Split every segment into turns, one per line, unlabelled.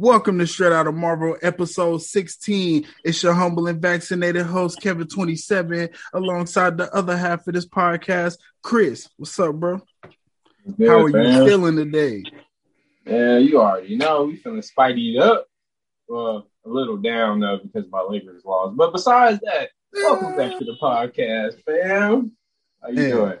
Welcome to Straight Out of Marvel, episode 16. It's your humble and vaccinated host, Kevin27, alongside the other half of this podcast, Chris. What's up, bro?
Good,
How are
fam.
you feeling today?
Yeah, you already know we feeling spideyed up. Well, a little down though because my Lakers lost. But besides that, welcome back to the podcast, fam. How you
Yeah.
doing?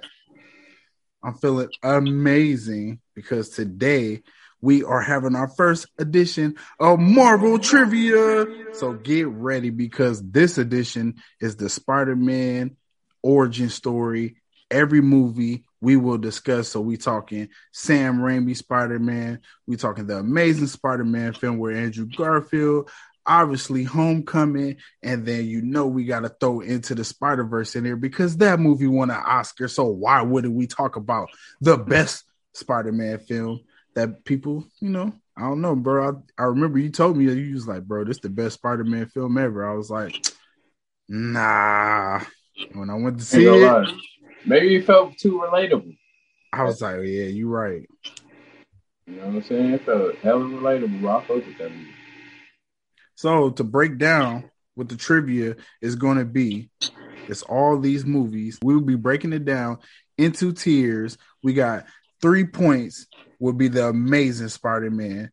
I'm feeling amazing because today we are having our first edition of Marvel Trivia. So get ready because this edition is the Spider Man origin story. Every movie we will discuss. So we talking Sam Raimi Spider Man. We talking the Amazing Spider Man film where Andrew Garfield. Obviously, Homecoming, and then you know we got to throw into the Spider Verse in there because that movie won an Oscar. So why wouldn't we talk about the best Spider Man film that people, you know, I don't know, bro. I, I remember you told me you was like, bro, this the best Spider Man film ever. I was like, nah. When I went to see it,
lie. Maybe you felt too relatable.
I was like, yeah, you're right.
You know what I'm saying? It felt hella relatable. Bro. I fuck with that movie.
So to break down what the trivia is going to be, it's all these movies. We'll be breaking it down into tiers. We got three points will be the amazing Spider-Man,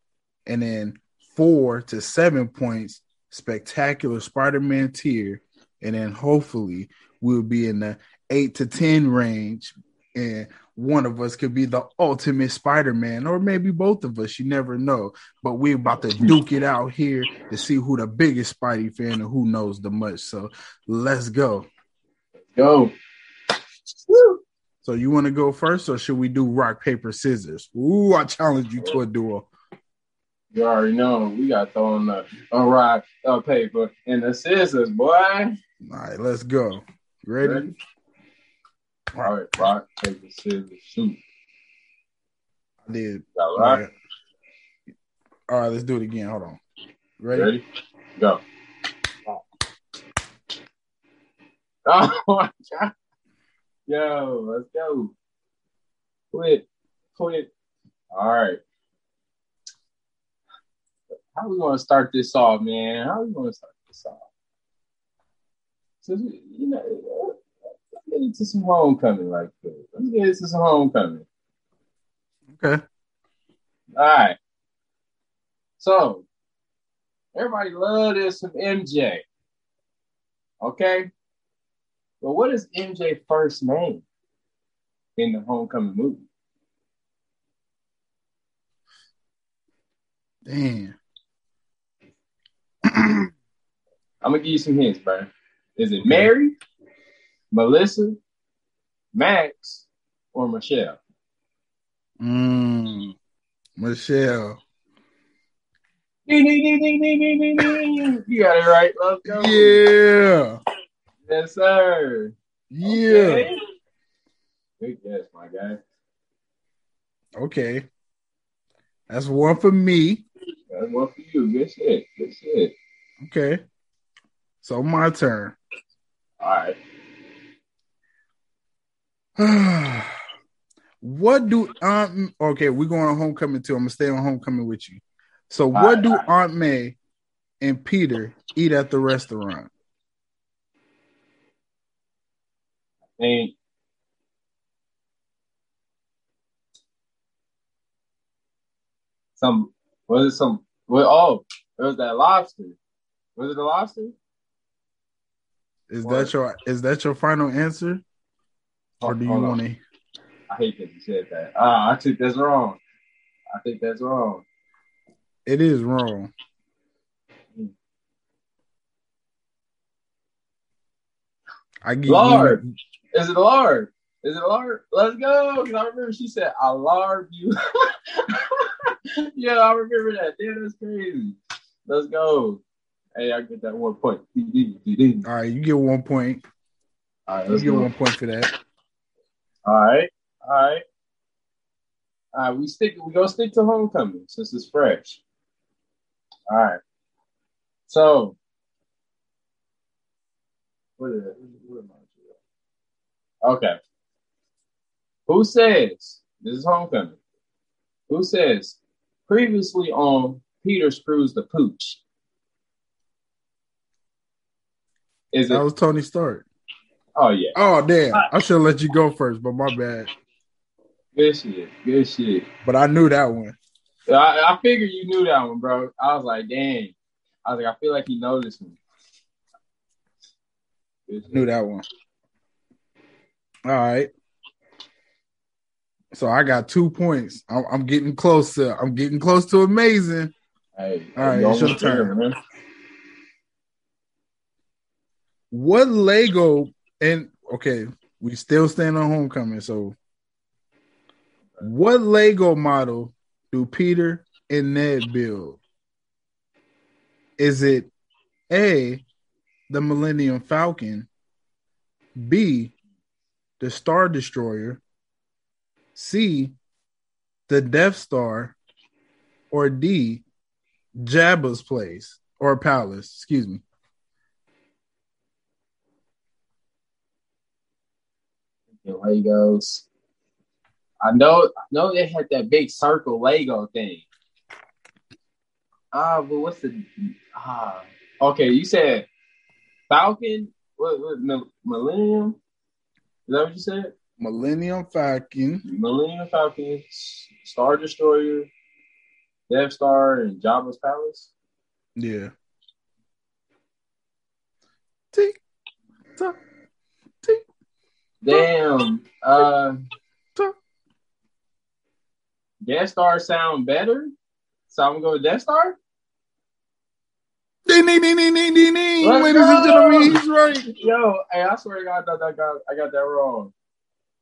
and then four to seven points spectacular Spider-Man tier, and then hopefully we'll be in the eight to ten range, and one of us could be the ultimate Spider-Man, or maybe both of us. You never know. But we're about to duke it out here to see who the biggest Spidey fan and who knows the much. So let's go.
Go.
So you want to go first, or should we do rock paper scissors? Ooh, I challenge you to a duel.
You already know we got throwing the a rock, a paper, and the scissors, boy.
All right, let's go. You ready?
Ready? All right, rock, paper, scissors, shoot.
I did.
Got
All
rock.
right. All right, let's do it again. Hold on. Ready?
Ready? Go. Oh my god. Yo, let's go. Quit. Quit. All right. How we gonna start this off, man? How we gonna start this off? So you know, let's get into some homecoming like this. Let's get into some homecoming.
Okay.
All right. So everybody love this some MJ. Okay. But what is MJ first name in the homecoming movie?
Damn.
I'm gonna give you some hints, bro. Is it Mary, Melissa, Max, or Michelle?
Mm, Michelle.
You got it right. Let's go.
Yeah.
Yes, sir.
Yeah.
Okay. Good guess, my guy.
Okay. That's one for me.
That's one for you. Good shit. Good shit.
Okay. So my turn.
All right.
what do Aunt okay, we're going on homecoming too. I'm gonna stay on homecoming with you. So what
right,
do
all right.
Aunt May and Peter eat at the restaurant?
And some was it some well oh it was that lobster. Was it the lobster?
Is that your is that your final answer? Or do you want to?
I hate that you said that. Ah, I think that's wrong. I think that's wrong.
It is wrong. I give
Lord.
you
Is it Lard? Is it Lard? Let's go. Cause I remember she said, I lard you. yeah, I remember that. Damn, that's crazy. Let's go. Hey, I get that one point.
All right, you get one point.
All right, let's
get
go.
one point for that.
All right, all right, all right. We stick. We gonna stick to homecoming since it's fresh. All right. So, what is it? Where am I? Okay. Who says this is homecoming? Who says previously on Peter Screws the pooch? Is
That
it?
was Tony Stark.
Oh yeah.
Oh damn! I should have let you go first, but my bad.
Good shit. Good shit.
But I knew that one.
I, I figured you knew that one, bro. I was like, dang. I was like, I feel like he noticed me.
Knew that one. All right. So I got two points. I'm, I'm getting close to. I'm getting close to amazing.
Hey,
All right, it's your turn.
man.
What Lego and okay, we still stand on homecoming. So, what Lego model do Peter and Ned build? Is it A, the Millennium Falcon, B, the Star Destroyer, C, the Death Star, or D, Jabba's place or palace? Excuse me.
Legos. I know, I know they had that big circle Lego thing. Ah, but what's the ah? Okay, you said Falcon. What, what Millennium? Is that what you said?
Millennium Falcon.
Millennium Falcon, Star Destroyer, Death Star, and Jabba's Palace.
Yeah. Tick, tock, tick,
Damn. Uh. Death Star sound better, so I'm gonna go with Death Star.
Ding, ding, ding, ding, ding, ding, ding. Ladies and gentlemen, he's right.
Yo, hey, I swear to God, I got, I got, I got that wrong.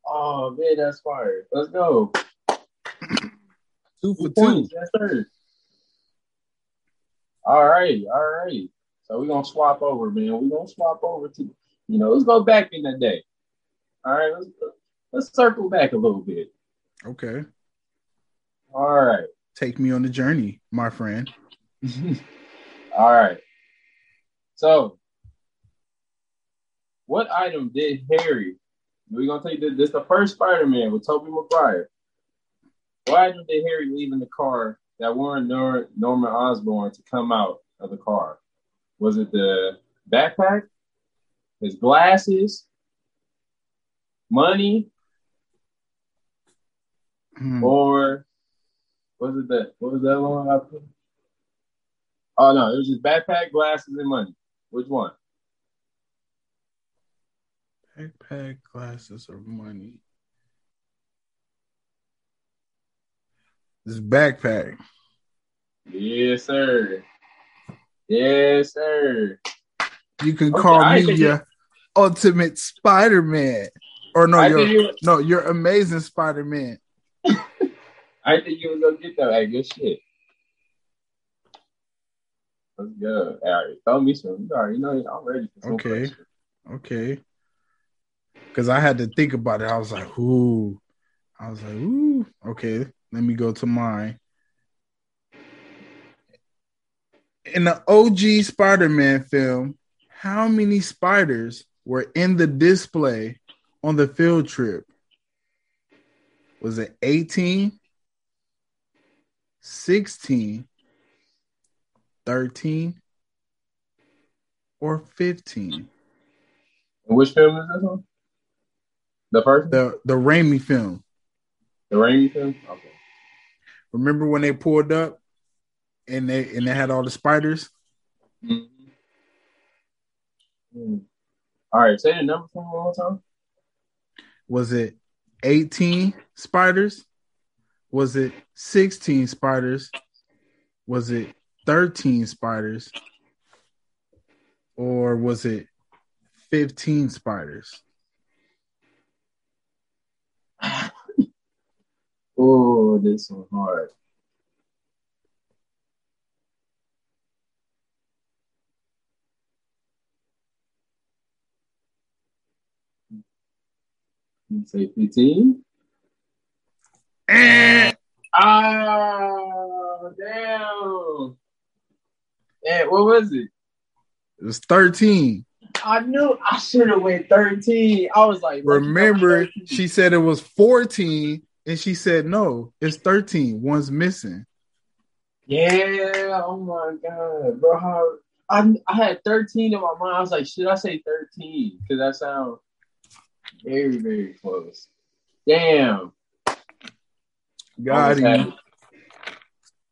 Oh man, that's fire. Let's go.
Two for
Two
two.
points. Yes, sir. All right, all right. So we're gonna swap over, man. We're gonna swap over to, you know, let's go back in the day. All right, let's let's circle back a little bit.
Okay.
All right.
Take me on the journey, my friend.
All right. So, what item did Harry? We're gonna take this. This the first Spider-Man with Tobey Maguire. What item did Harry leave in the car that warned Nor- Norman Osborn to come out of the car? Was it the backpack, his glasses, money,
Hmm.
or was it the what was that one? Oh no, it was just backpack, glasses, and money. Which one?
Backpack, glasses, or money. This backpack.
Yes, sir. Yes, sir.
You can
Okay,
call
I
me your ultimate Spider Man. Or no,
I
your
you,
no, you're amazing Spider Man.
I think you was gonna get that. I guess shit. Let's go. All right, throw me some. You already know I'm ready for some
Okay.
questions.
Okay. Cause I had to think about it. I was like, ooh. I was like, ooh, okay. Let me go to mine. In the OG Spider-Man film, how many spiders were in the display on the field trip? Was it 18, 16, 13, or 15?
And which film is this one? The first.
The the Raimi film.
the Raimi film. Okay.
Remember when they pulled up and they and they had all the spiders?
Mhm. Mm. All right, say the number for me one more time.
Was it 18 spiders? Was it 16 spiders? Was it 13 spiders? Or was it 15 spiders?
Oh, this one hard. You say 15?
Eh,
Ah, damn. And what was it?
it was 13.
I knew I should have went 13. I was like,
Remember, she said it was 14, and she said, no, it's 13. One's missing.
Yeah, oh my god, bro. How I I had 13 in my mind. I was like, should I say 13? Because that sounds very, very close. Damn.
Got
Almost
him.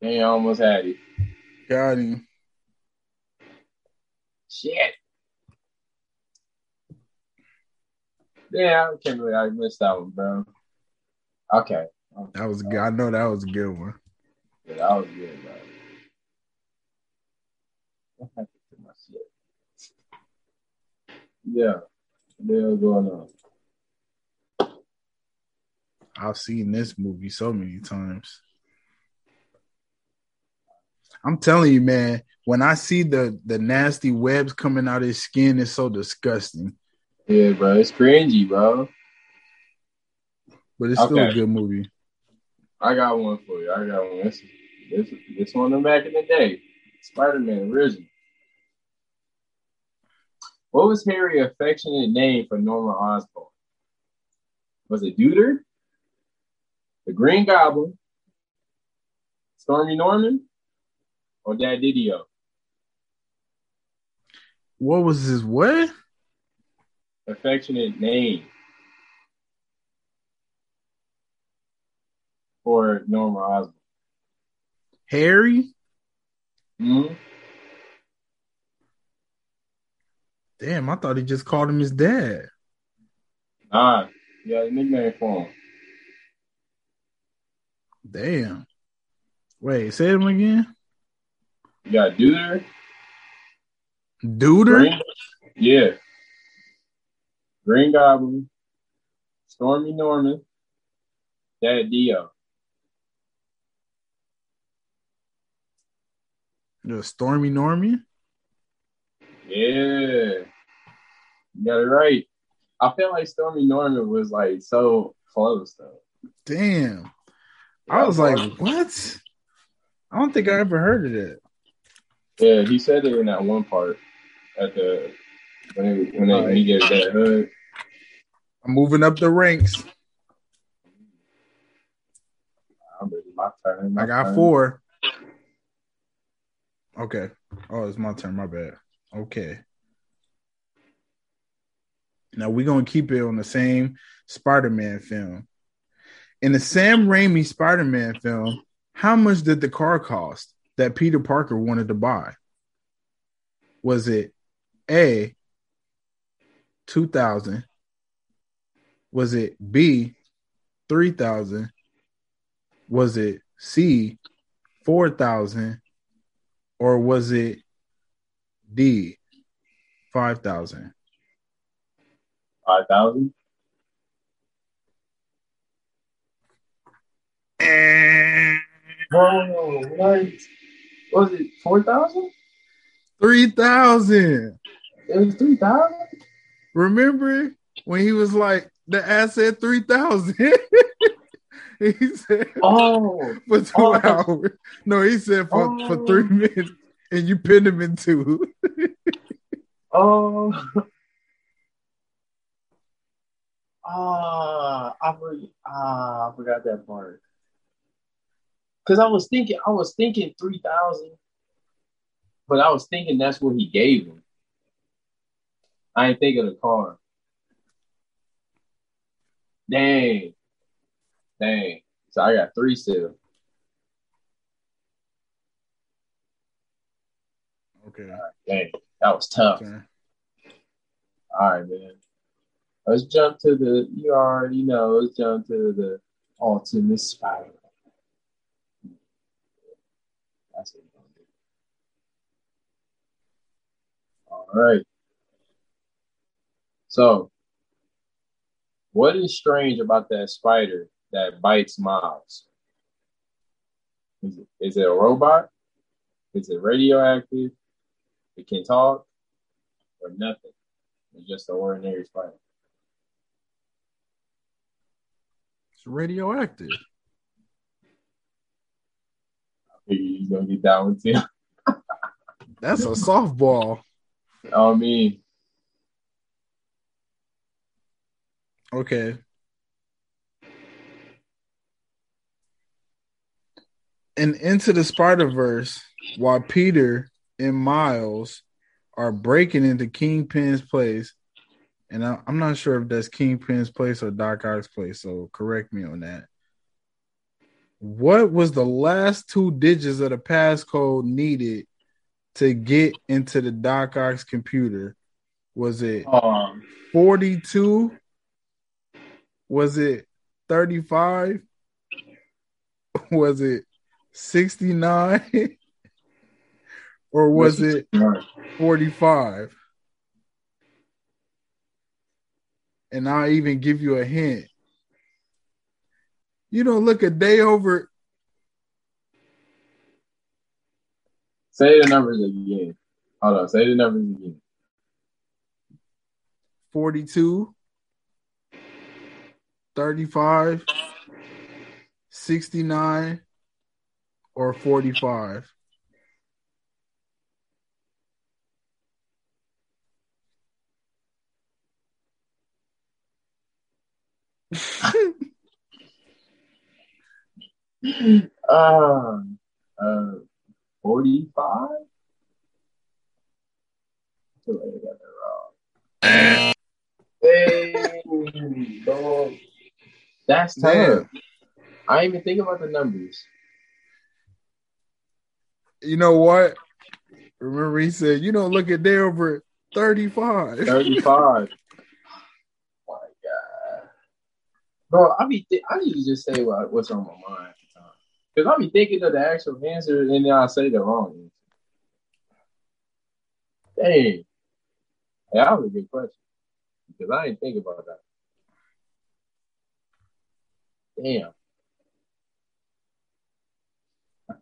Damn, almost had it.
Got him.
Shit. Yeah, I can't believe I missed that one, bro. Okay.
That was good. I know that was a good one.
Yeah, that was good, bro. What happened to my shit? Yeah. What the hell going on?
I've seen this movie so many times. I'm telling you, man, when I see the the nasty webs coming out of his skin, it's so disgusting.
Yeah, bro. It's cringy, bro.
But it's still a good movie.
I got one for you. I got one. This this this one back in the day. Spider Man original. What was Harry's affectionate name for Norman Osborn? Was it Duder? The Green Goblin? Stormy Norman? Or Dad Didio?
What was his what?
Affectionate name for Norman Osborn.
Harry?
Hmm?
Damn, I thought he just called him his dad.
Nah, yeah, nickname for him.
Damn. Wait, say him again.
You got Duder.
Duder?
Green, yeah. Green Goblin, Stormy Norman, Dad Dio.
The Stormy Norman?
Yeah. You got it right. I feel like Stormy Norman was like so close though.
Damn. I was like, what? I don't think I ever heard of that.
Yeah, he said it in that one part at the when he, when, he gets that hood.
I'm moving up the ranks.
Turn.
I got
turn.
four. Okay. Oh, it's my turn. My bad. Okay. Now we're gonna keep it on the same Spider-Man film. In the Sam Raimi Spider-Man film, how much did the car cost that Peter Parker wanted to buy? Was it A two thousand? Was it B three thousand? Was it C four thousand? Or was it D five thousand?
Five thousand. Bro, what? Was it four thousand?
Three thousand.
It was three thousand.
Remember when he was like the asset three thousand? he said
Oh,
for two
oh.
hours. No, he said for, for
Oh.
three minutes, and you pinned him in two.
oh. Ah, I for, ah, I forgot that part. Cause I was thinking, I was thinking three thousand, but I was thinking that's what he gave him. I ain't thinking of the car. Dang, dang. So I got three still.
Okay.
Dang, that was tough.
okay.
All right, man. Let's jump to the. You already know. Let's jump to the ultimate spider. That's what we're gonna do. All right. So, what is strange about that spider that bites Miles? Is it, is it a robot? Is it radioactive? It can talk, or nothing? It's just an ordinary spider.
It's radioactive.
You're gonna get that one too.
That's a softball.
I mean,
Okay. And into the Spider Verse, while Peter and Miles are breaking into Kingpin's place, and I, I'm not sure if that's Kingpin's place or Doc Ock's place, so correct me on that. What was the last two digits of the passcode needed to get into the Doc Ock's computer? Was it
um,
42? Was it 35? Was it 69? or was it 45? And I'll even give you a hint. You don't look a day over
say the numbers again. Hold on, say the numbers again.
42, 35, 69, or 45.
Uh, uh, 45? I got that wrong. Hey. That's tough. I didn't even think about the numbers.
You know what? Remember, he said, You don't look a day over 35.
35. my God. Bro, I be th- I need to just say what, what's on my mind at. Because I be thinking of the actual answer and then I say the wrong answer. Dang. That was a good question. Because I didn't think about that. Damn.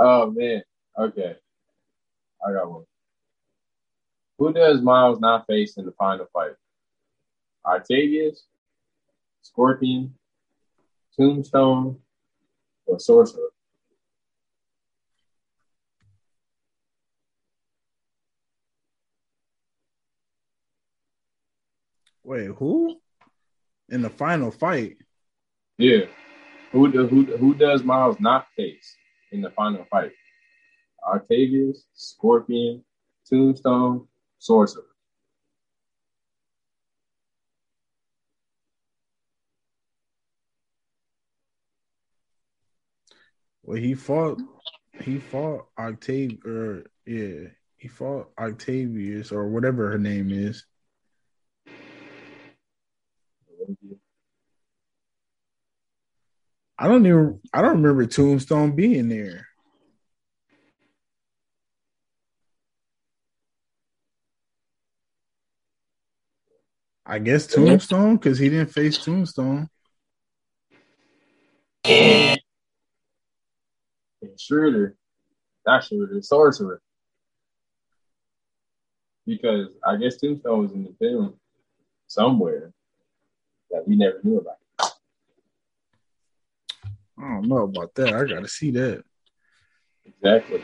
oh man. Okay. I got one. Who does Miles not face in the final fight? Octavius, Scorpion, Tombstone, or Sorcerer?
Wait, who? In the final fight?
Yeah. Who do, who who does Miles not face in the final fight? Octavius, Scorpion, Tombstone, Sorcerer.
Well, he fought. He fought Octav or yeah, he fought Octavius or whatever her name is. I don't even. I don't remember Tombstone being there. I guess Tombstone because he didn't face Tombstone.
Schroeder, not Schroeder, Sorcerer. Because I guess Tombstone was in the film somewhere that we never knew about.
I don't know about that. I gotta see that.
Exactly.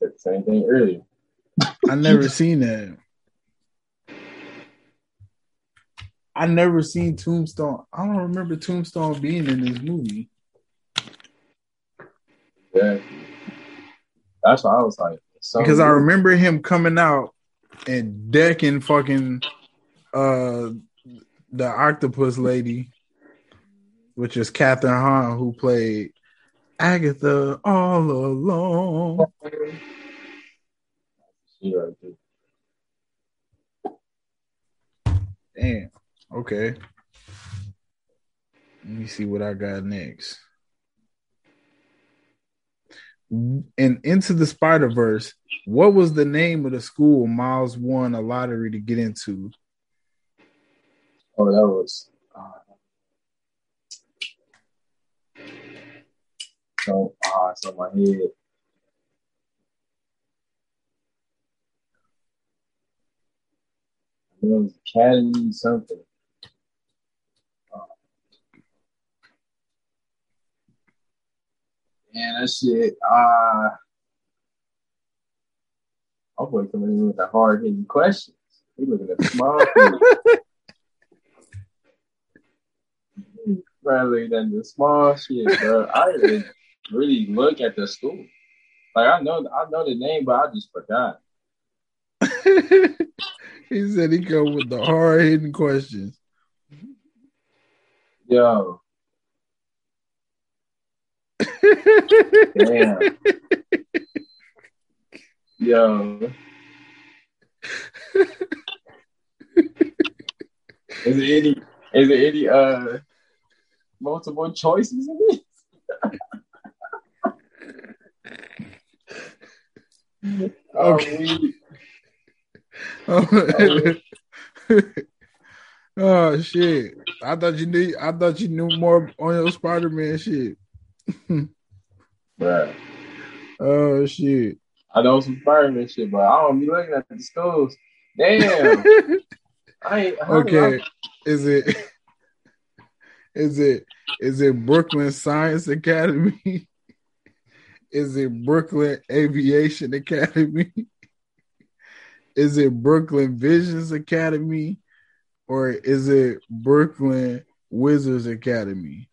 Said the same thing earlier.
I never seen that. I never seen Tombstone. I don't remember Tombstone being in this movie.
Exactly. That's why I was like,
Because I remember him coming out and decking fucking uh the octopus lady, which is Kathryn Hahn, who played Agatha all along.
She right there.
Damn. Okay. Let me see what I got next. And into the Spider Verse, what was the name of the school Miles won a lottery to get into?
Oh, that was. Uh, so, it's on my head. It was Academy something. Man, that shit. Uh, I'm boy coming in with the hard hitting questions. He looking at the small looking at the small shit, bro. I didn't really look at the school. Like I know, I know the name, but I just forgot.
he said he come with the hard hitting questions.
Yo, damn. Yo. is there any is there any uh multiple choices in this? Oh,
Okay.
we-
oh shit! I thought you knew. I thought you knew more on your Spider Man shit.
Bruh.
Oh shit!
I know some fireman shit, but I don't be looking at the schools. Damn. I ain't
okay, is it? Is it? Is it Brooklyn Science Academy? Is it Brooklyn Aviation Academy? Is it Brooklyn Visions Academy? Or is it Brooklyn Wizards Academy?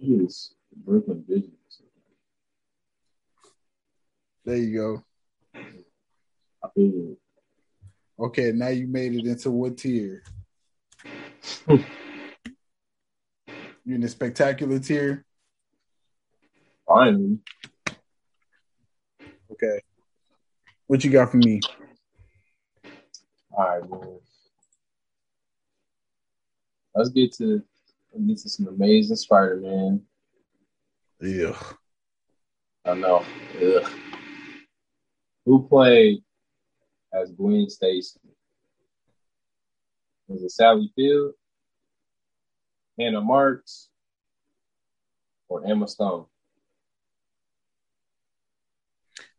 I use Brooklyn Visions.
There you go.
I feel
Okay, now you made it into what tier? you in the spectacular tier?
finally.
Okay. What you got for me?
All right. Let's get to let's get to some amazing Spider-Man.
Yeah.
I know. Ugh. Who played as Gwen Stacy? Was it Sally Field, Hannah Marks, or Emma Stone?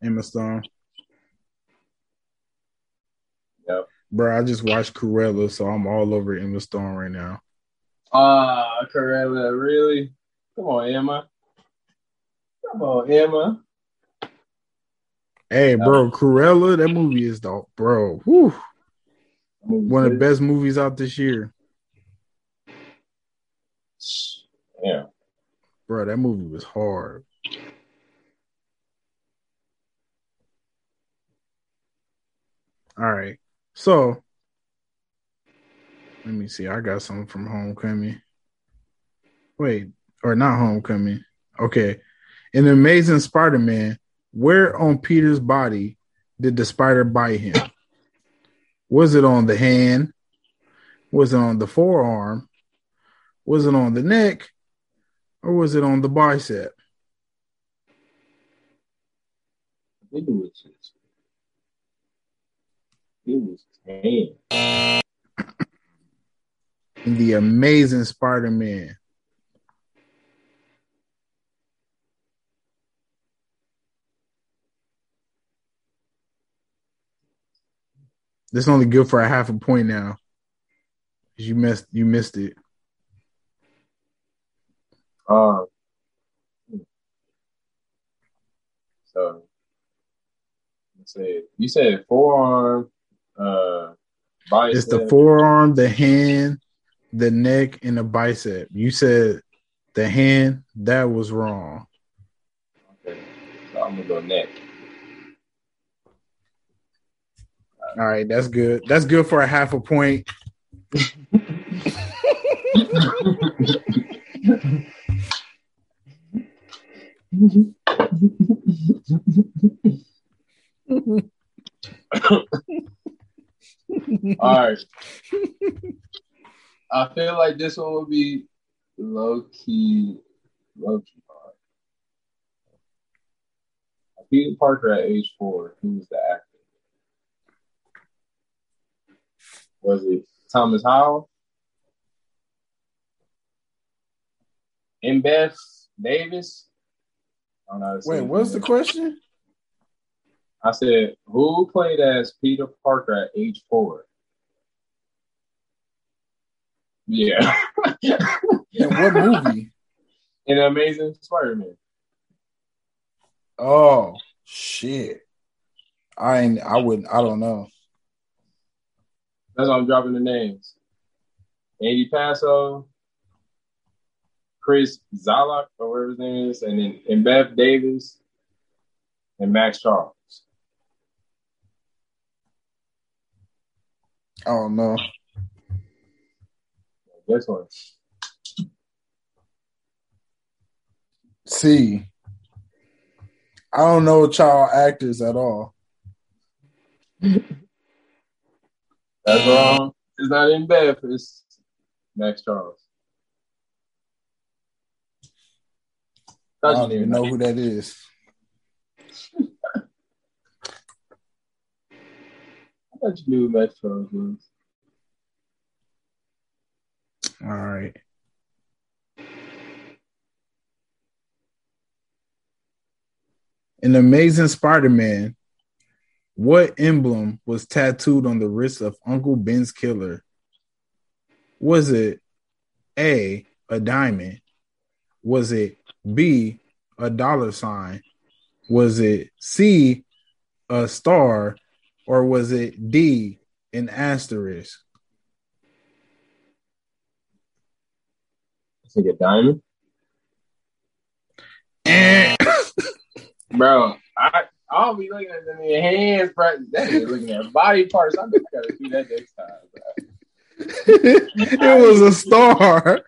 Emma Stone.
Yep.
Bro, I just watched Cruella, so I'm all over Emma Stone right now.
Ah, Cruella, really? Come on, Emma. Come on, Emma.
Hey, bro, Cruella, that movie is the bro. Whew, one of the best movies out this year.
Yeah.
Bro, that movie was hard. All right. So let me see. I got something from Homecoming. Wait, or not Homecoming. Okay. In Amazing Spider Man, where on Peter's body did the spider bite him? Was it on the hand? Was it on the forearm? Was it on the neck? Or was it on the bicep?
I think it was just, it was hand.
The Amazing Spider Man. This only good for a half a point now. 'Cause You missed you missed it.
Um, so let's see. You said forearm, uh, bicep.
It's the forearm, the hand, the neck, and the bicep. You said the hand, that was wrong.
Okay. So I'm gonna go neck.
All right, that's good. That's good for a half a point.
All right. I feel like this one will be low key, low key hard. Peter Parker at age four. Who was the actor? Was it Thomas Howell? And Beth Davis? I don't know how to say
Wait, what's the question?
I said, who played as Peter Parker at age four? Yeah.
In what movie?
In Amazing Spider-Man.
Oh shit. I ain't I wouldn't I don't know.
That's why I'm dropping the names. Andy Paso, Chris Zalak, or whatever his name is, and then and Beth Davis, and Max Charles.
I don't know.
This one.
See. I don't know child actors at all.
That's wrong. It's not in Beth, it's Max Charles.
I don't even know who that is.
I thought you knew who Max Charles was.
All right. In Amazing Spider-Man, what emblem was tattooed on the wrist of Uncle Ben's killer? Was it A, a diamond? Was it B, a dollar sign? Was it C, a star? Or was it D, an asterisk?
I think a diamond.
Eh.
Bro, I I'll be looking at them in hands, bro. That is looking at body parts. I think I gotta do that next time, bro.
it was a star.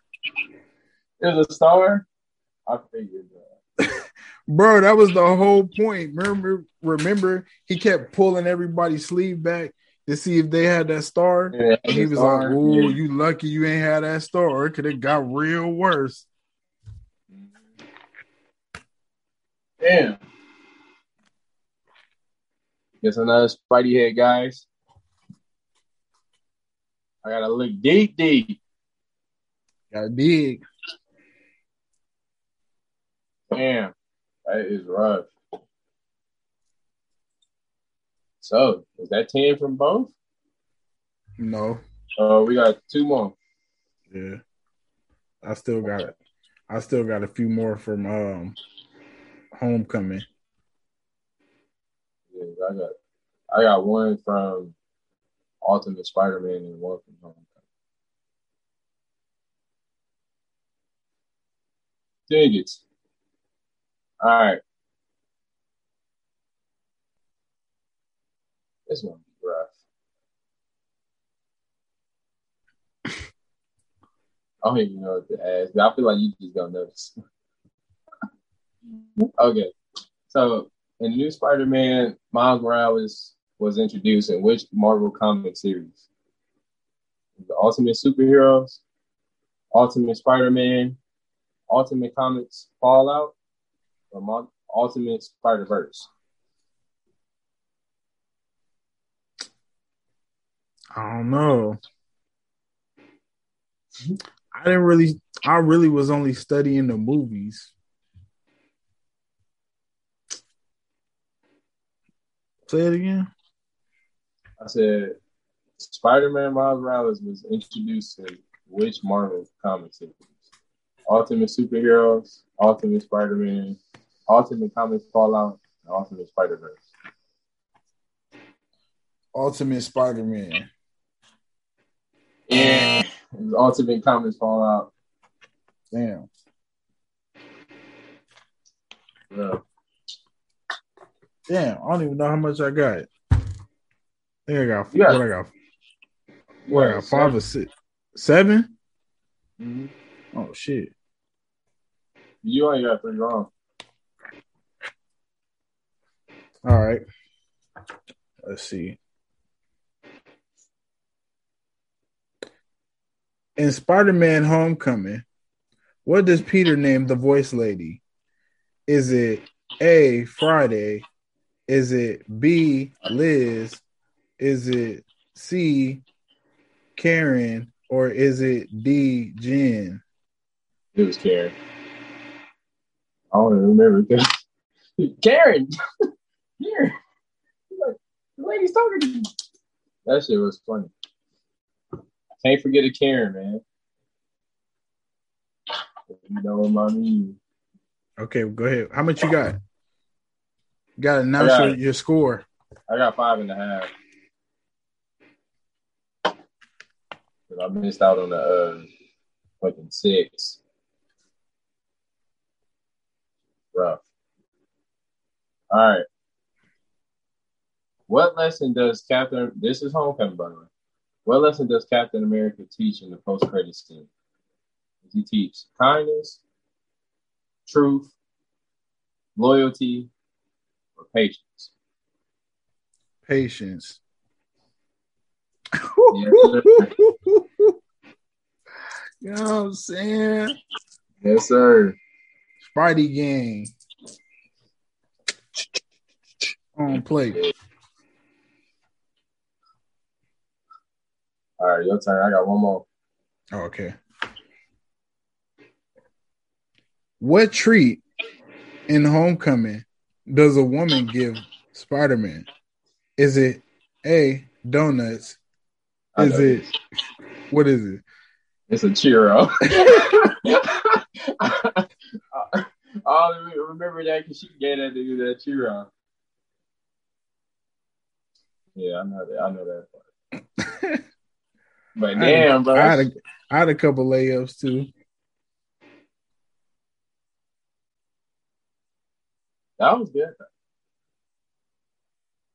It was a star. I figured that.
Bro, that was the whole point. Remember, remember, he kept pulling everybody's sleeve back to see if they had that star.
Yeah,
And he was
star,
like, "Ooh,
yeah.
you lucky you ain't had that star. It could have got real worse."
Damn. Guess another Spidey head, guys. I gotta look deep, deep.
Got to dig.
Damn, that is rough. So, is that 10 from both?
No,
Uh, we got two more.
yeah, I still got it. I still got a few more from um Homecoming.
Yeah, I got I got one from Ultimate Spider-Man and one from Homecoming. Dig it. All right. This one rough. I don't even know what to ask. but I feel like you just don't this. okay. So in the new Spider-Man, Miles Morales was introduced in which Marvel comic series? The Ultimate Superheroes, Ultimate Spider-Man, Ultimate Comics Fallout, or Ultimate Spider-Verse?
I don't know. I didn't really. I really was only studying the movies. Say it again.
I said Spider-Man Miles Morales was introduced in which Marvel comic series? Ultimate Superheroes, Ultimate Spider-Man, Ultimate Comics Fallout, and Ultimate Spider-Verse.
Ultimate Spider-Man.
Yeah. It was Ultimate Comics Fallout.
Damn.
Yeah.
Damn. I don't even know how much I got. I think I got.
Got-
what I got? What I got? Five or six? Seven?
Mhm.
Oh shit.
You only got three wrong.
All right. Let's see. In Spider-Man Homecoming, what does Peter name the voice lady? Is it A Friday? Is it B Liz? Is it C Karen? Or is it D Jen?
It was Karen. I don't remember. Karen! Here! The lady's talking to me. That shit was funny. Can't forget a Karen, man. You know what I mean?
Okay, go ahead. How much you got? You got to announce
got-
your, your score.
I got five and a half. I missed out on the uh, fucking six. Rough. All right. What lesson does Captain? This is Homecoming, by the way. What lesson does Captain America teach in the post-credit scene? Does he teach kindness, truth, loyalty, or patience?
Patience. You know what I'm saying?
Yes, sir.
Spidey gang. On play.
All right, your turn. I got one more.
Oh, okay. What treat in Homecoming does a woman give Spider Man? Is it A, donuts? Is it, what is it?
It's a churro. I remember that because she gave that nigga that churro. Yeah, I know that. I know that part. But
I had
damn, bro.
I had, a, I had a couple layups too.
that was good.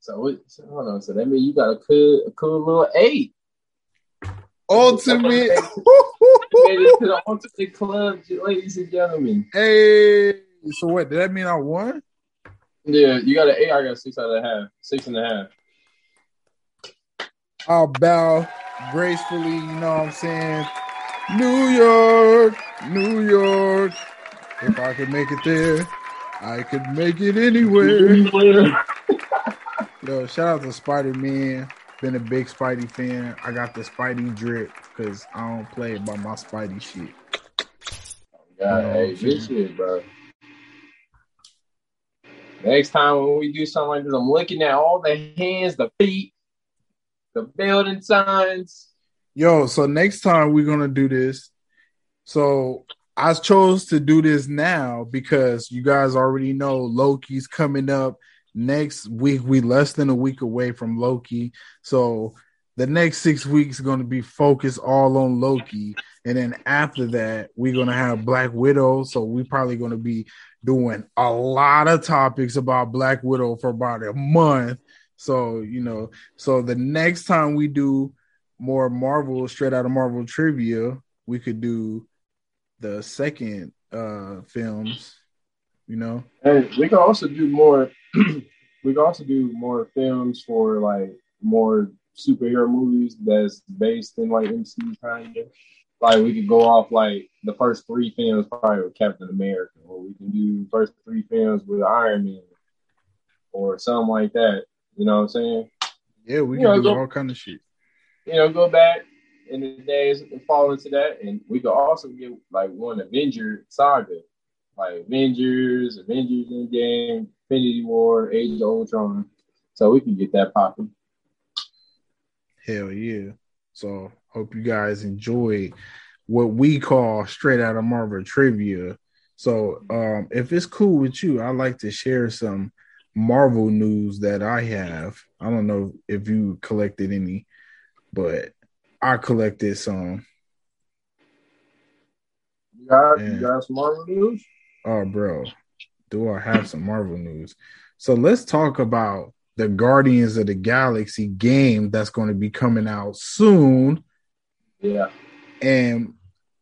So, so hold on. So that means you got a cool, a cool little eight.
Ultimate.
To the ultimate club, ladies and gentlemen.
hey. So what? Did that mean I won?
Yeah, you got an eight. I got six out of a half. Six and a half.
I'll bow gracefully, you know what I'm saying? New York, New York. If I could make it there, I could make it anywhere. Yo, shout out to Spider Man. Been a big Spidey fan. I got the Spidey drip because I don't play by my Spidey shit.
God,
Oh,
hey,
shit.
good shit, bro. Next time when we do something like this, I'm looking at all the hands, the feet, the building signs.
Yo, so next time we're gonna do this. So I chose to do this now because you guys already know Loki's coming up next week. We less than a week away from Loki, so the next six weeks are going to be focused all on Loki, and then after that we're going to have Black Widow. So we're probably going to be doing a lot of topics about Black Widow for about a month. So you know, so the next time we do more Marvel, straight out of Marvel trivia, we could do the second uh films, you know.
And we can also do more. we can also do more films for like more superhero movies that's based in like MCU kind of. Like we could go off like the first three films probably with Captain America, or we can do first three films with Iron Man, or something like that. You know what I'm saying?
Yeah, we
Yeah,
can do
go-
all kind of shit.
you know, go back in the days and fall into that. And we could also get like one Avenger saga, like Avengers, Avengers Endgame, Infinity War, Age of Ultron. So we can get that popping.
Hell yeah. So hope you guys enjoyed what we call straight out of Marvel trivia. So um if it's cool with you, I'd like to share some Marvel news that I have. I don't know if you collected any, but I collected some.
You got,
Yeah.
you got some Marvel news?
Oh, bro, do I have some Marvel news? So let's talk about the Guardians of the Galaxy game that's going to be coming out soon.
Yeah.
And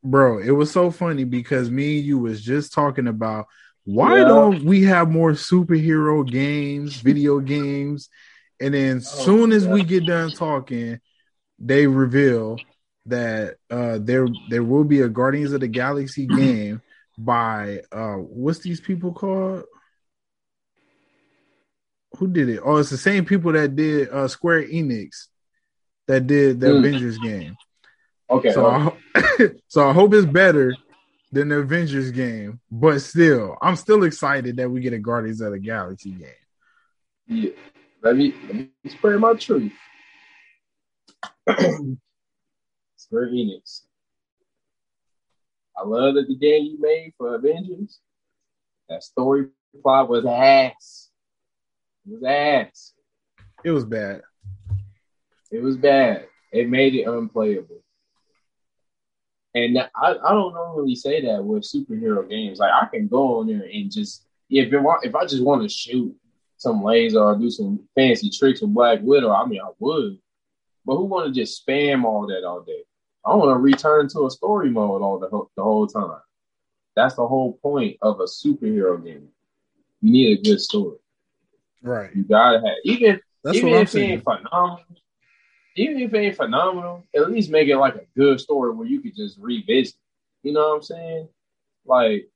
bro, it was so funny because me and you was just talking about why
Yeah.
don't we have more superhero games, video games, and then
Oh,
soon as
yeah.
we get done talking, they reveal that uh there there will be a Guardians of the Galaxy game by uh what's these people called? Who did it? Oh, it's the same people that did uh Square Enix that did the
Mm.
Avengers game.
Okay.
So I,
okay.
ho- so I hope it's better than the Avengers game, but still, I'm still excited that we get a Guardians of the Galaxy game.
Yeah. Let me let me spread my truth. Square Enix. I love that the game you made for Avengers. That story plot was ass. It was ass.
It was bad.
It was bad. It made it unplayable. And I, I don't normally say that with superhero games. Like I can go on there and just if it, if I just want to shoot some laser or do some fancy tricks with Black Widow, I mean I would. But who want to just spam all that all day? I want to return to a story mode all the whole, the whole time. That's the whole point of a superhero game. You need a good story.
Right.
You gotta have even
That's
even
what I'm
if it
saying.
ain't phenomenal, even if it ain't phenomenal, at least make it like a good story where you could just revisit. You know what I'm saying? Like,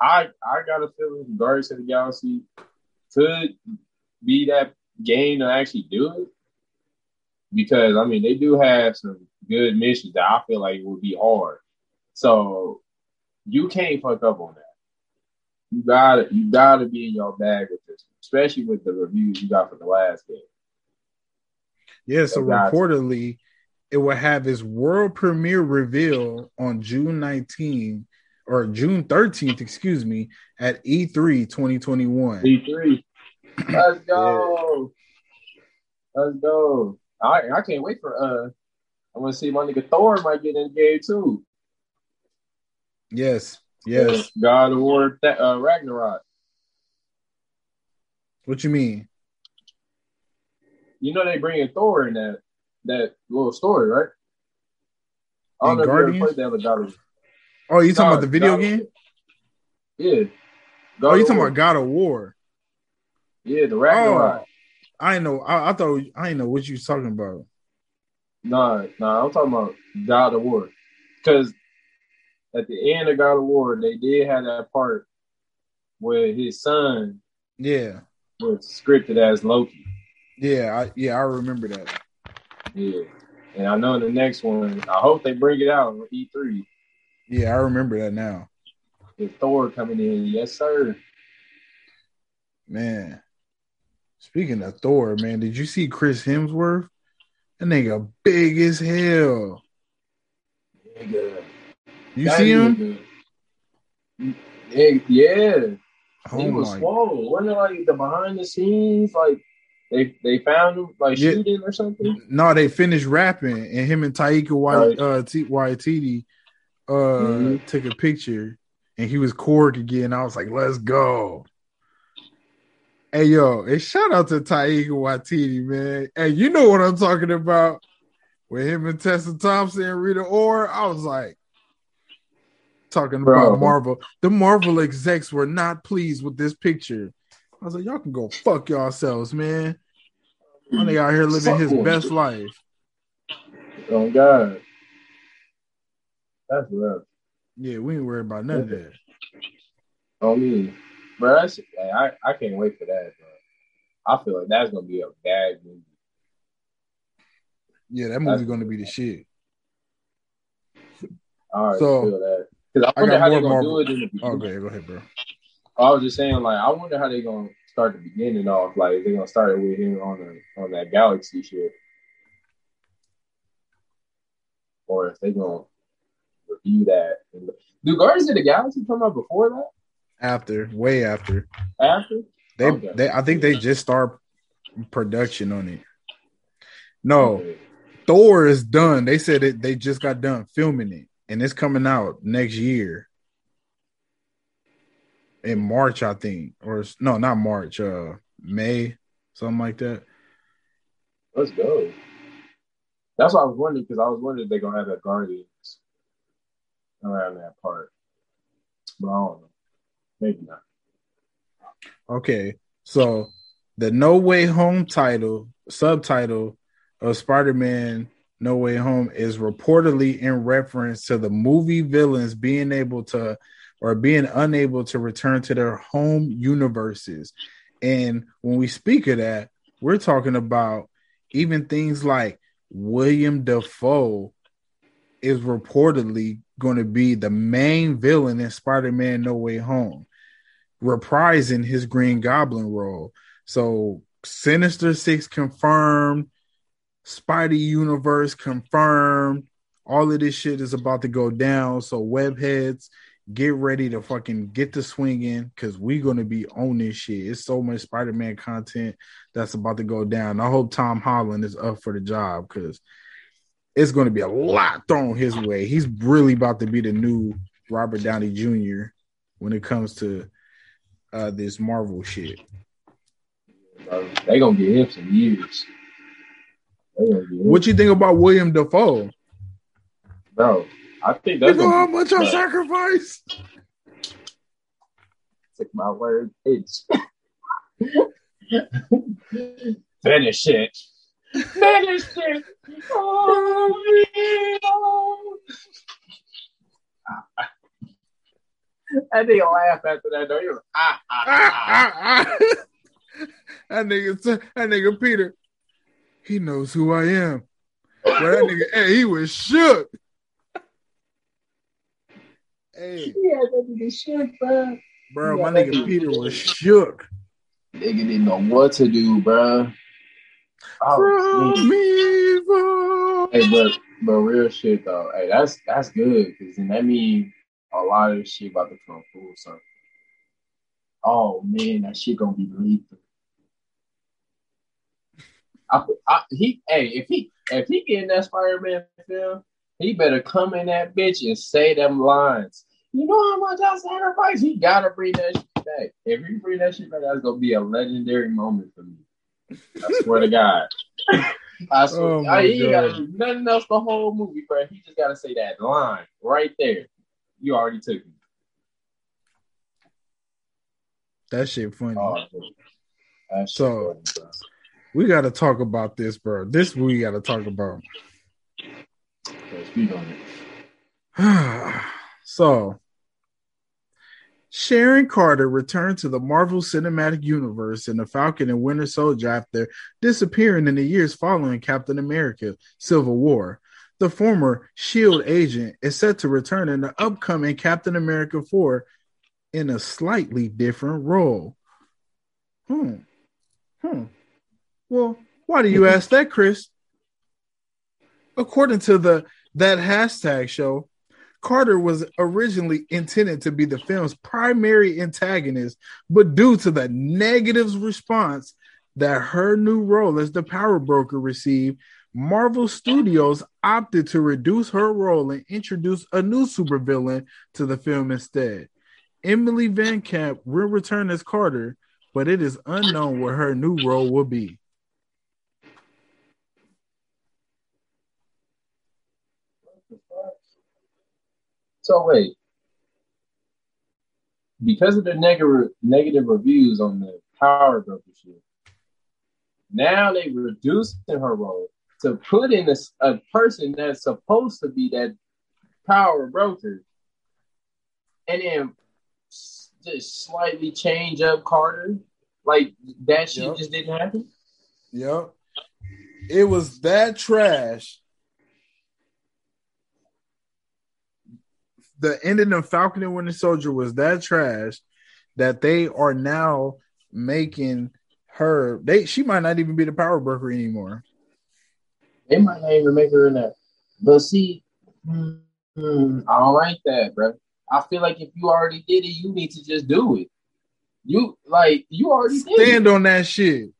I I got a feeling Guardians of the Galaxy could be that game to actually do it because I mean they do have some good missions that I feel like would be hard. So you can't fuck up on that. You gotta you gotta be in your bag with this, especially with the reviews you got for the last game.
Yeah, so
They got to.
reportedly it will have its world premiere reveal on June 19 or June 13th, excuse me, at E E3 2021.
D3. Let's go. Let's go. I I can't wait for uh I want to see my nigga Thor might get in the game too.
Yes. Yes.
God of War uh, Ragnarok.
What you mean?
You know they bring bringing Thor in that that little story, right? I
In
don't know if you ever played that God of
Oh, you talking about the video
God of-
game?
Yeah. God
Oh, you talking
War.
about God of War?
Yeah, the Ragnarok.
Oh, I know. I, I thought I didn't know what you was talking about.
Nah, nah, I'm talking about God of War. Because at the end of God of War, they did have that part where his son
Yeah,
was scripted as Loki.
Yeah, I, yeah. I remember that.
Yeah. And I know the next one, I hope they bring it out on E3.
Yeah, I remember that now.
With Thor coming in. Yes, sir.
Man, speaking of Thor, man, did you see Chris Hemsworth? That nigga big as hell.
Nigga.
You
That
see him?
nigga- Yeah.
Oh
he was swole. Wasn't it like the behind the scenes, like they they found him like
Yeah.
shooting or something?
No, they finished wrapping, and him and Taika
Right.
Uh, T- Waititi uh,
Mhm.
took a picture, and he was Korg again. I was like, "Let's go!" Hey yo, and shout out to Taika Waititi, man. Hey, you know what I'm talking about? With him and Tessa Thompson and Rita Ora, I was like, talking
Bro.
about Marvel. The Marvel execs were not pleased with this picture. I was like, y'all can go fuck yourselves, man. My nigga out here living his
Fuck
best life.
Oh God, that's rough.
Yeah, we ain't worried about none of that.
Oh, On me, bro. That's, hey, I I can't wait for that, bro. I feel like that's gonna be a bad movie.
Yeah, that movie's gonna be the shit.
I already
So,
feel that because I
I got
how they're
more
gonna
Marvel-
do it in the beginning.
Okay, go ahead, bro.
I was just saying, like, I wonder how they're gonna start the beginning off. Like, they're gonna start it with him on the on that galaxy shit, or if they're gonna review that. Do Guardians of the Galaxy come out before that?
After, way after.
After?
They
Okay.
they I think they just start production on it. No,
Okay.
Thor is done. They said it they just got done filming it and it's coming out next year. In March, I think. Or no, not March, uh May, something like that.
Let's go. That's what I was wondering because I was wondering if they're gonna have that Guardians around that part, but I don't know. Maybe not.
Okay. So the No Way Home title, subtitle of Spider-Man No Way Home is reportedly in reference to the movie villains being able to or being unable to return to their home universes. And when we speak of that, we're talking about even things like William Dafoe is reportedly going to be the main villain in Spider-Man No Way Home, reprising his Green Goblin role. So Sinister Six confirmed, Spidey Universe confirmed. All of this shit is about to go down. So webheads, get ready to fucking get the swing in because we're gonna be on this shit. It's so much Spider-Man content that's about to go down. I hope Tom Holland is up for the job because it's gonna be a lot thrown his way. He's really about to be the new Robert Downey Jr. when it comes to uh, this Marvel shit.
They gonna get him some years. They gonna get him-
What you think about William Dafoe?
bro? I think
You
that's
know how much I
bro,
sacrifice?
Took my word. It's finish it. Finish it. Oh. That nigga laugh after that though. He was Ah, ah.
ah,
ah.
that nigga, that nigga Peter, he knows who I am. But that nigga, hey, he was shook. Hey,
Yeah, that nigga shit, bro.
bro,
Yeah,
my nigga Peter was shook.
Nigga didn't know what to do, bro. Oh,
From evil.
Hey, but but real shit though. Hey, that's that's good because then that means a lot of shit about to come full circle. Oh man, that shit gonna be lethal. I, I, he, hey, if he if he get in that Spider-Man film, he better come in that bitch and say them lines. You know how much I sacrifice? He gotta bring that shit back. If he bring that shit back, that's gonna be a legendary moment for me. I swear to God. I oh swear,
Oh,
I, he ain't gotta
God.
do nothing else the whole movie, bro. He just gotta say that line right there. You already took it.
That shit funny.
Oh. That shit
So-
funny.
We got to talk about this, bro. This we got to talk about. So, Sharon Carter returned to the Marvel Cinematic Universe in the Falcon and Winter Soldier after disappearing in the years following Captain America Civil War. The former SHIELD agent is set to return in the upcoming Captain America 4 in a slightly different role. Hmm. Hmm. Well, why do you ask that, Chris? According to the that hashtag show, Carter was originally intended to be the film's primary antagonist, but due to the negative response that her new role as the power broker received, Marvel Studios opted to reduce her role and introduce a new supervillain to the film instead. Emily VanCamp will return as Carter, but it is unknown what her new role will be.
So wait, because of the negative negative reviews on the Power Broker shit, now they reduced her role to put in a, a person that's supposed to be that Power Broker, and then just slightly change up Carter. Like that shit
Yep.
just didn't happen.
Yep. It was that trash. The ending of Falcon and Winter Soldier was that trash that they are now making her they she might not even be the power broker anymore.
They might not even make her in that. But see, mm, mm, I don't like that, bro. I feel like if you already did it, you need to just do it. You like you already
Stand on that shit.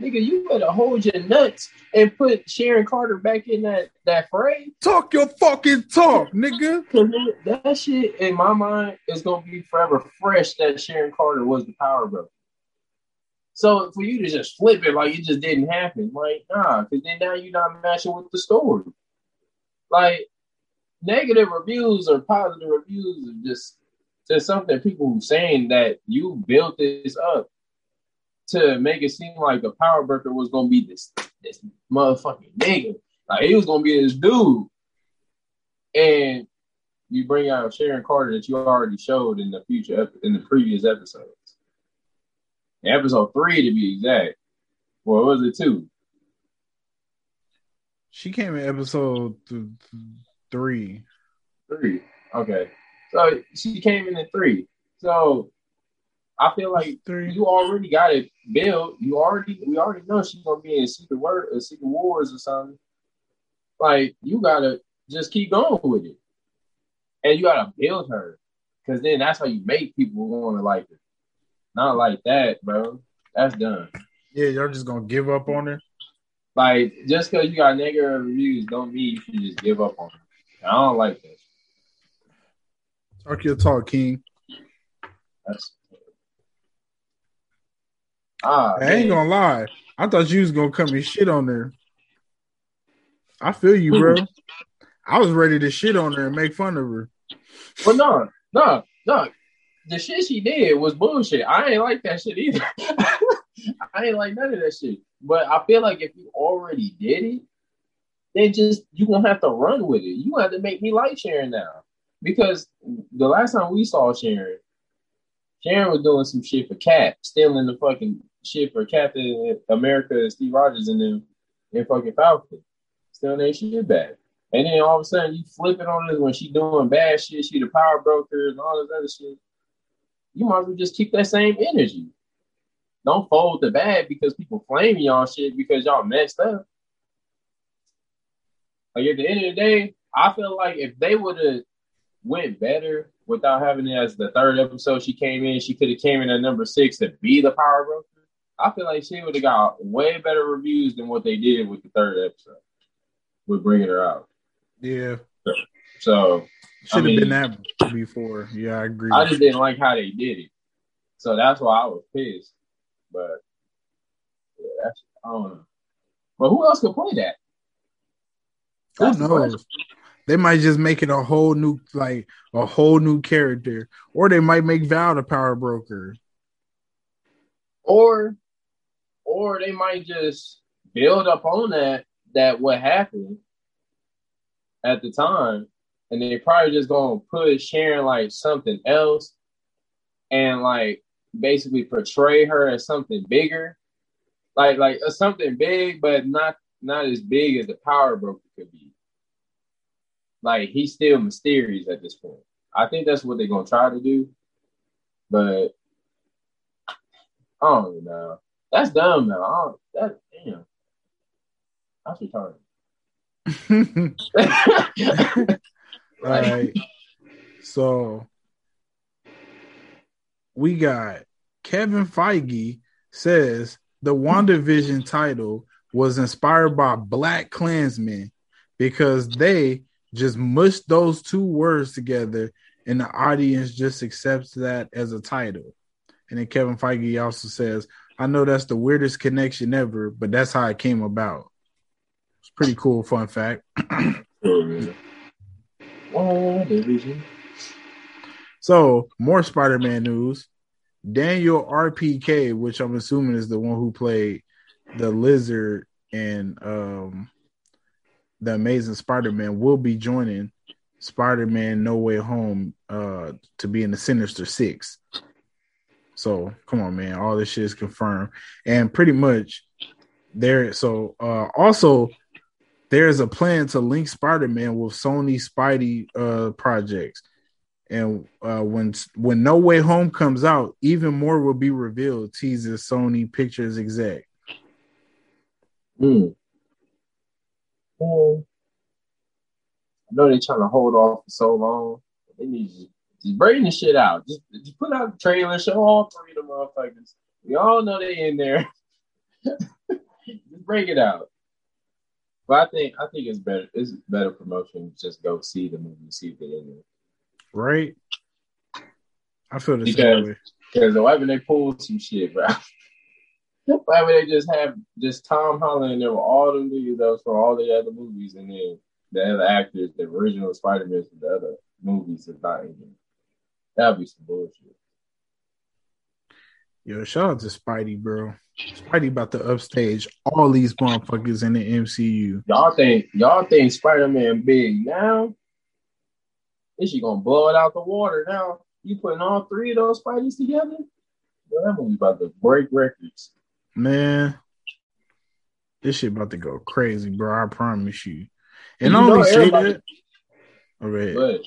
Nigga, you better hold your nuts and put Sharon Carter back in that, that fray.
Talk your fucking talk, nigga.
That shit in my mind is gonna be forever fresh that Sharon Carter was the power broker. So for you to just flip it like it just didn't happen, like nah, because then now you're not matching with the story. Like negative reviews or positive reviews are just just something people saying that you built this up to make it seem like the power broker was gonna be this this motherfucking nigga. Like he was gonna be this dude, and you bring out Sharon Carter that you already showed in the future in the previous episodes. Episode three to be exact. Well, was it two?
She came in episode th- three.
Three. Okay. So she came in at three. So I feel like
Three.
you already got it built. You already we already know she's gonna be in Secret Word or uh, Secret Wars or something. Like you gotta just keep going with it. And you gotta build her. Cause then that's how you make people want to like her. Not like that, bro. That's done.
Yeah, y'all just gonna give up on her.
Like just because you got negative reviews don't mean you should just give up on her. I don't like that.
Talk your talk, King.
That's ah,
I ain't gonna lie. I thought you was gonna come and shit on her. I feel you, bro. I was ready to shit on her and make fun of her.
But no, no, no. The shit she did was bullshit. I ain't like that shit either. I ain't like none of that shit. But I feel like if you already did it, then just you gonna have to run with it. You gonna have to make me like Sharon now. Because the last time we saw Sharon, Sharon was doing some shit for Cap, stealing the fucking shit for Captain America, and Steve Rogers, and them in fucking Falcon, Still their shit back. And then all of a sudden you flip it on this when she doing bad shit, she the power broker and all this other shit. You might as well just keep that same energy. Don't fold the bad because people flame y'all shit because y'all messed up. Like at the end of the day, I feel like if they would have went better without having it as the third episode she came in, she could have came in at number six to be the power broker. I feel like she would have got way better reviews than what they did with the third episode. With bringing her out.
Yeah,
So
should have
mean-
been that before. Yeah, I agree.
I just didn't like how they did it. So that's why I was pissed. But yeah, that's I don't know. But who else could play that?
Who
the
knows? They might just make it a whole new, like a whole new character, or they might make Val the power broker.
Or or they might just build up on that that what happened at the time, and they probably just gonna put Sharon like something else and like basically portray her as something bigger. Like like uh, something big, but not not as big as the power broker could be. Like he's still mysterious at this point. I think that's what they're gonna try to do. But I don't know. That's dumb though. That damn. That's retarded.
right. So we got Kevin Feige says the WandaVision title was inspired by BlacKkKlansman because they just mushed those two words together and the audience just accepts that as a title. And then Kevin Feige also says, I know that's the weirdest connection ever, but that's how it came about. It's pretty cool, fun fact. So more Spider-Man news. Daniel RPK, which I'm assuming is the one who played the lizard in um the Amazing Spider-Man, will be joining Spider-Man No Way Home uh to be in the Sinister Six. So come on, man, all this shit is confirmed, and pretty much there. So uh also there's a plan to link Spider-Man with Sony Spidey uh projects. And uh, when when No Way Home comes out, even more will be revealed. Teases Sony Pictures exec.
Hmm. Hmm. I know they're trying to hold off for so long. They need to just, bring the shit out. Just, just put out the trailer, show all three of them motherfuckers. We all know they in there. just bring it out. But I think I think it's better. It's better promotion. to Just go see the movie, see if they're in there.
Right? I feel the
Because-
same way.
Because whenever they pull some shit, bro. Whenever they just have just Tom Holland in there with all the niggas that was for all the other movies, and then the other actors, the original Spider Man from the other movies is not in there. That'd be some bullshit.
Yo, shout out to Spidey, bro. Spidey about to upstage all these motherfuckers in the MCU.
Y'all think y'all think Spider Man big now? Is she gonna blow it out the water now? You putting all three of those Spideys together? Well, that movie about to break records.
Man, this shit about to go crazy, bro. I promise you. And
You
I only say that. All
right.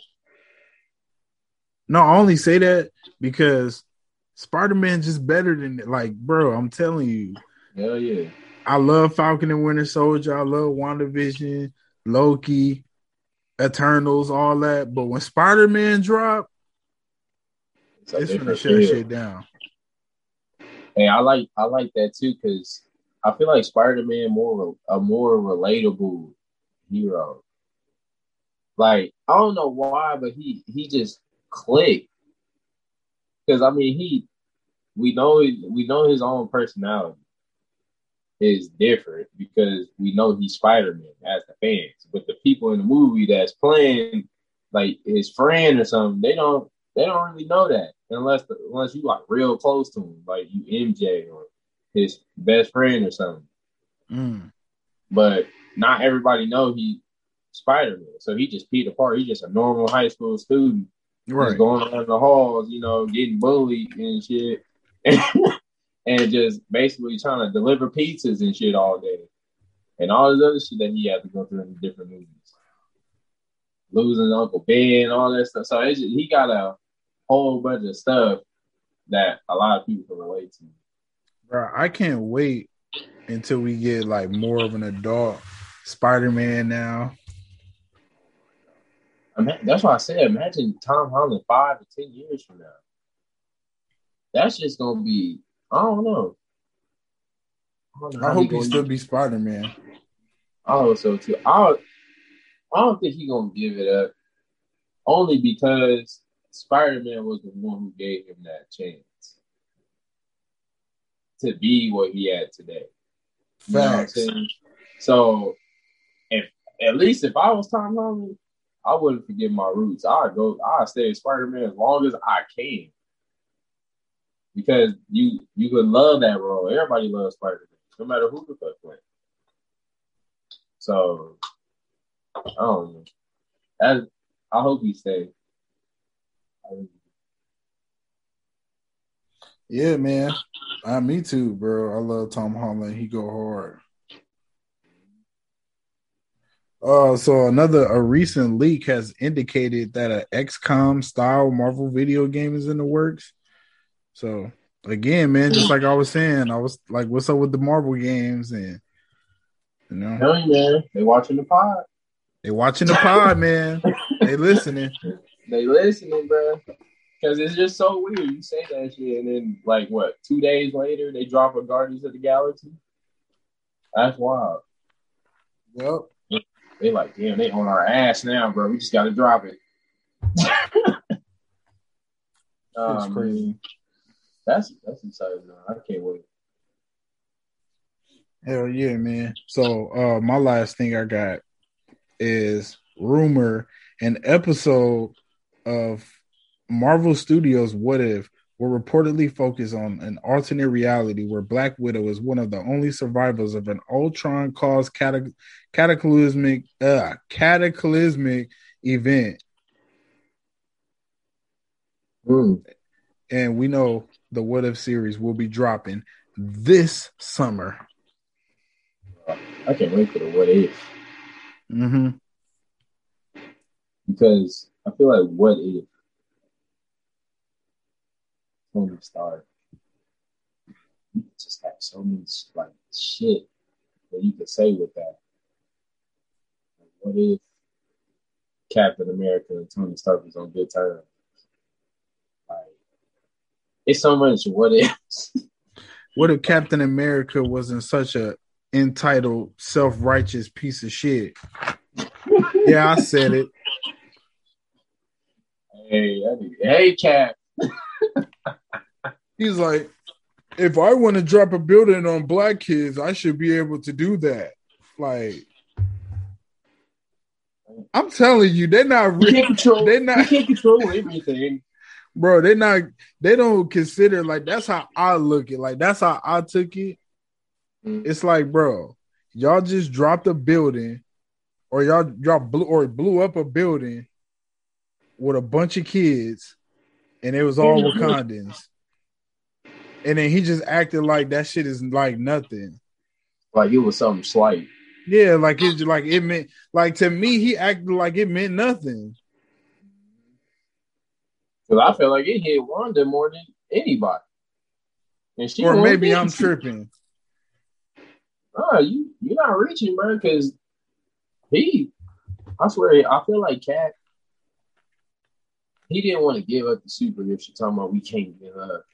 No, I only say that because Spider Man just better than like, bro. I'm telling you,
hell yeah.
I love Falcon and Winter Soldier. I love WandaVision, Loki, Eternals, all that. But when Spider Man drop,
It's
it's gonna shut shit down.
Hey, I like I like that too because I feel like Spider Man more a more relatable hero. Like I don't know why, but he he just clicked. Because I mean, he we know we know his own personality is different because we know he's Spider Man as the fans, but the people in the movie that's playing like his friend or something, they don't they don't really know that unless the, unless you like real close to him, like you MJ or his best friend or something.
Mm.
But not everybody know he Spider Man, so he just Peter Parker. He's just a normal high school student,
Right.
going around the halls, you know, getting bullied and shit, and just basically trying to deliver pizzas and shit all day, and all this other shit that he had to go through in the different movies, losing Uncle Ben, all that stuff. So it's just, he got a whole bunch of stuff that a lot of people can relate to.
Bro, I can't wait until we get like more of an adult Spider Man now.
That's why I said, imagine Tom Holland five to ten years from now. That's just gonna be, I don't know. I, don't know
I hope he
gonna-
still be Spider Man.
I hope so too. I, I don't think he's gonna give it up, only because Spider Man was the one who gave him that chance to be what he had today. You know what I'm
Facts.
saying? So, if at least if I was Tom Holland, I wouldn't forget my roots. I'd go. I'd stay Spider Man as long as I can, because you you could love that role. Everybody loves Spider Man, no matter who the fuck playing. So, I don't know. I hope he stays.
Yeah, man. Uh, me too, bro. I love Tom Holland. He go hard. Uh, so another a recent leak has indicated that a XCOM style Marvel video game is in the works. So again, man, just like I was saying, I was like, "What's up with the Marvel games?" And you know,
Tell you, man, they watching the pod.
they watching the pod, man. They listening.
They listening, bro. Because it's just so weird. You say that shit, and then like what? Two days later, they drop a Guardians of the Galaxy. That's wild.
Yep.
They like, damn, they on our ass now, bro. We just got to drop it.
It's
Um,
crazy.
That's that's exciting. Man. I can't wait.
Hell yeah, man. So uh my last thing I got is rumor an episode of Marvel Studios What If will reportedly focus on an alternate reality where Black Widow is one of the only survivors of an Ultron caused catac- cataclysmic uh cataclysmic event.
Mm.
And we know the What If series will be dropping this summer.
I can't wait for the what if
Mm-hmm.
because I feel like what if Tony Stark. You just have so many like shit that you could say with that. Like, what if Captain America and Tony Stark was on good terms? Like, it's so much what if.
What if Captain America wasn't such a entitled, self-righteous piece of shit? Yeah, I said it.
hey, hey, Cap.
He's like, if I want to drop a building on black kids, I should be able to do that. Like, I'm telling you, they're not
You
real.
can't control.
They're
you
not,
can't control everything.
bro. They're not. They don't consider like that's how I look it. Like that's how I took it.
Mm.
It's like, bro, y'all just dropped a building, or y'all y'all blew or blew up a building with a bunch of kids, and it was all Wakandans. And then he just acted like that shit is like nothing.
Like it was something slight.
Yeah, like it's like it meant like to me, he acted like it meant nothing.
Because I feel like it hit Wanda more than anybody. And she
Or maybe I'm
it.
tripping.
Nah, you you're not reaching, bro. Because he, I swear, I feel like Cat. He didn't want to give up the super if she talking about we can't give up.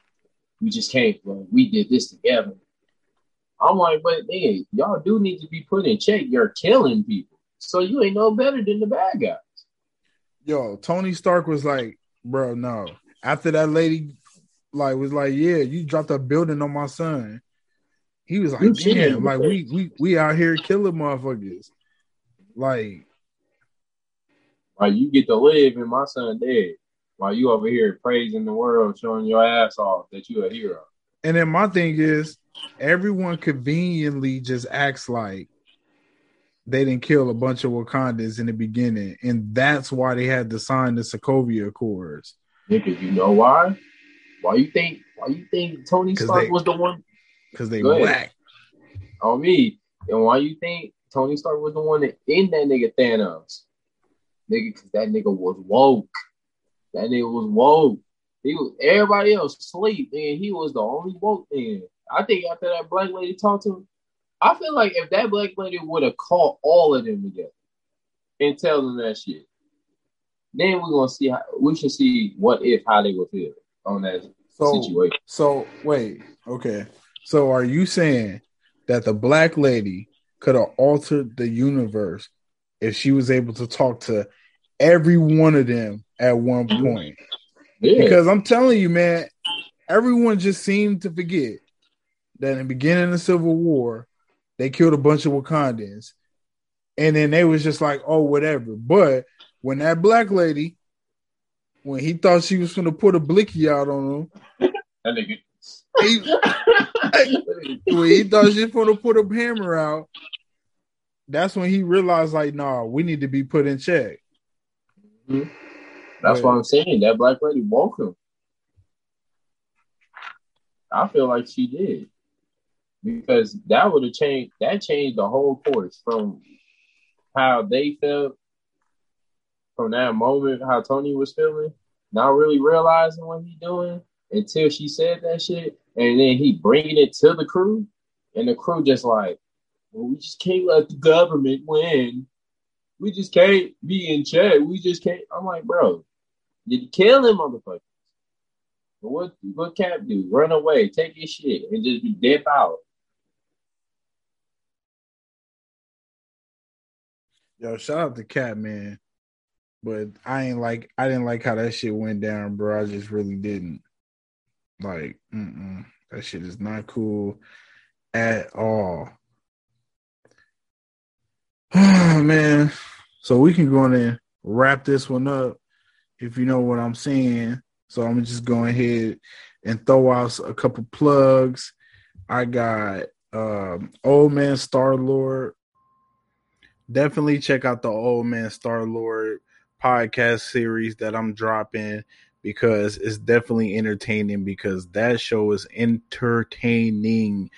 We just can't. Well, we did this together. I'm like, but hey, y'all do need to be put in check. You're killing people, so you ain't no better than the bad guys.
Yo, Tony Stark was like, bro, no. After that lady like was like, yeah, you dropped a building on my son. He was like,
You
damn, like we we we out here killing motherfuckers. Like,
Like you get to live and my son dead, while you over here praising the world, showing your ass off that you a hero.
and then my thing is, everyone conveniently just acts like they didn't kill a bunch of Wakandans in the beginning, and that's why they had to sign the Sokovia Accords.
Nigga, you know why? Why you think? Why you think Tony Stark
they-
was the one
Because they whack.
on me? And why you think Tony Stark was the one that in that nigga Thanos? Nigga, because that nigga was woke. That nigga was woke. He was everybody else sleep, and he was the only woke. Then I think after that black lady talked to him, I feel like if that black lady would have called all of them together and tell them that shit, then we're gonna see how we should see what if how they would feel on that
So
situation.
So wait, okay. So are you saying that the black lady could have altered the universe if she was able to talk to every one of them at one mm-hmm. point?
Yeah.
Because I'm telling you, man, everyone just seemed to forget that in the beginning of the Civil War, they killed a bunch of Wakandans. And then they was just like, oh, whatever. But when that black lady, when he thought she was gonna put a blicky out on him,
that nigga.
he, when he thought she was gonna put a hammer out, that's when he realized, like, nah, we need to be put in check.
That's what I'm saying. That black lady woke him. I feel like she did. Because that would have changed that changed the whole course from how they felt from that moment, how Tony was feeling, not really realizing what he doing until she said that shit. And then he bringing it to the crew. And the crew just like, well, we just can't let the government win. We just can't be in check. We just can't. I'm like, bro, you kill them motherfuckers. But what what Cap do? Run away, take your shit, and just dip out.
Yo, shout out to Cat Man. But I ain't like I didn't like how that shit went down, bro. I just really didn't. Like, mm-mm. that shit is not cool at all. Man, so we can go in and wrap this one up if you know what I'm saying. So I'm just going ahead and throw out a couple plugs. I got um, Old Man Star Lord. Definitely check out the Old Man Star Lord podcast series that I'm dropping because it's definitely entertaining because that show is entertaining.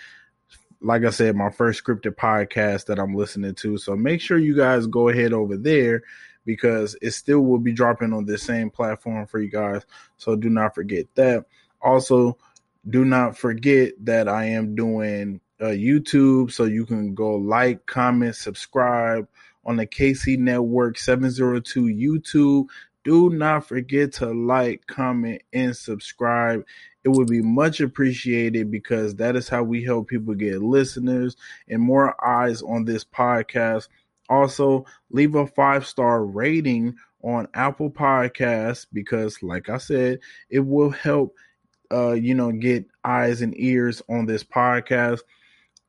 Like I said, my first scripted podcast that I'm listening to. So make sure you guys go ahead over there because it still will be dropping on the same platform for you guys. So do not forget that. Also, do not forget that I am doing uh, YouTube, so you can go like, comment, subscribe on the KC Network 702 YouTube. Do not forget to like, comment, and subscribe. It would be much appreciated because that is how we help people get listeners and more eyes on this podcast. Also, leave a five star rating on Apple Podcasts because, like I said, it will help uh, you know, get eyes and ears on this podcast.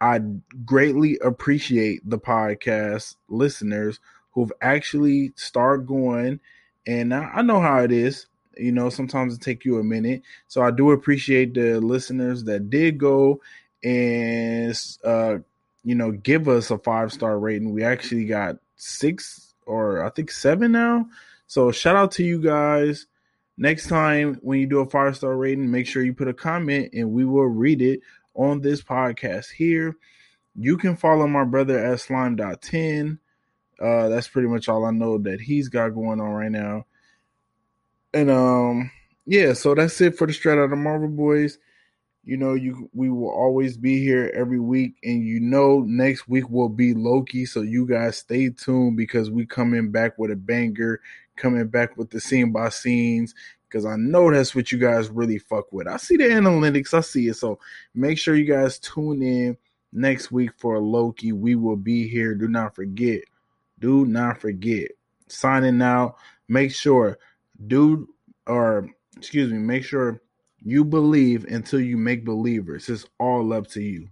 I greatly appreciate the podcast listeners who've actually started going. And I know how it is. You know, sometimes it take you a minute. So I do appreciate the listeners that did go and uh, you know, give us a five star rating. We actually got six or I think seven now. So shout out to you guys. Next time when you do a five star rating, make sure you put a comment and we will read it on this podcast here. You can follow my brother at slime.10. Uh, that's pretty much all I know that he's got going on right now. And um, yeah, so that's it for the Straight Out of Marvel Boys. You know, you we will always be here every week, and you know next week will be Loki. So you guys stay tuned because we coming back with a banger, coming back with the scene by scenes. Because I know that's what you guys really fuck with. I see the analytics, I see it. So make sure you guys tune in next week for Loki. We will be here. Do not forget. Do not forget. Signing out. Make sure, dude, or excuse me, make sure you believe until you make believers. It's all up to you.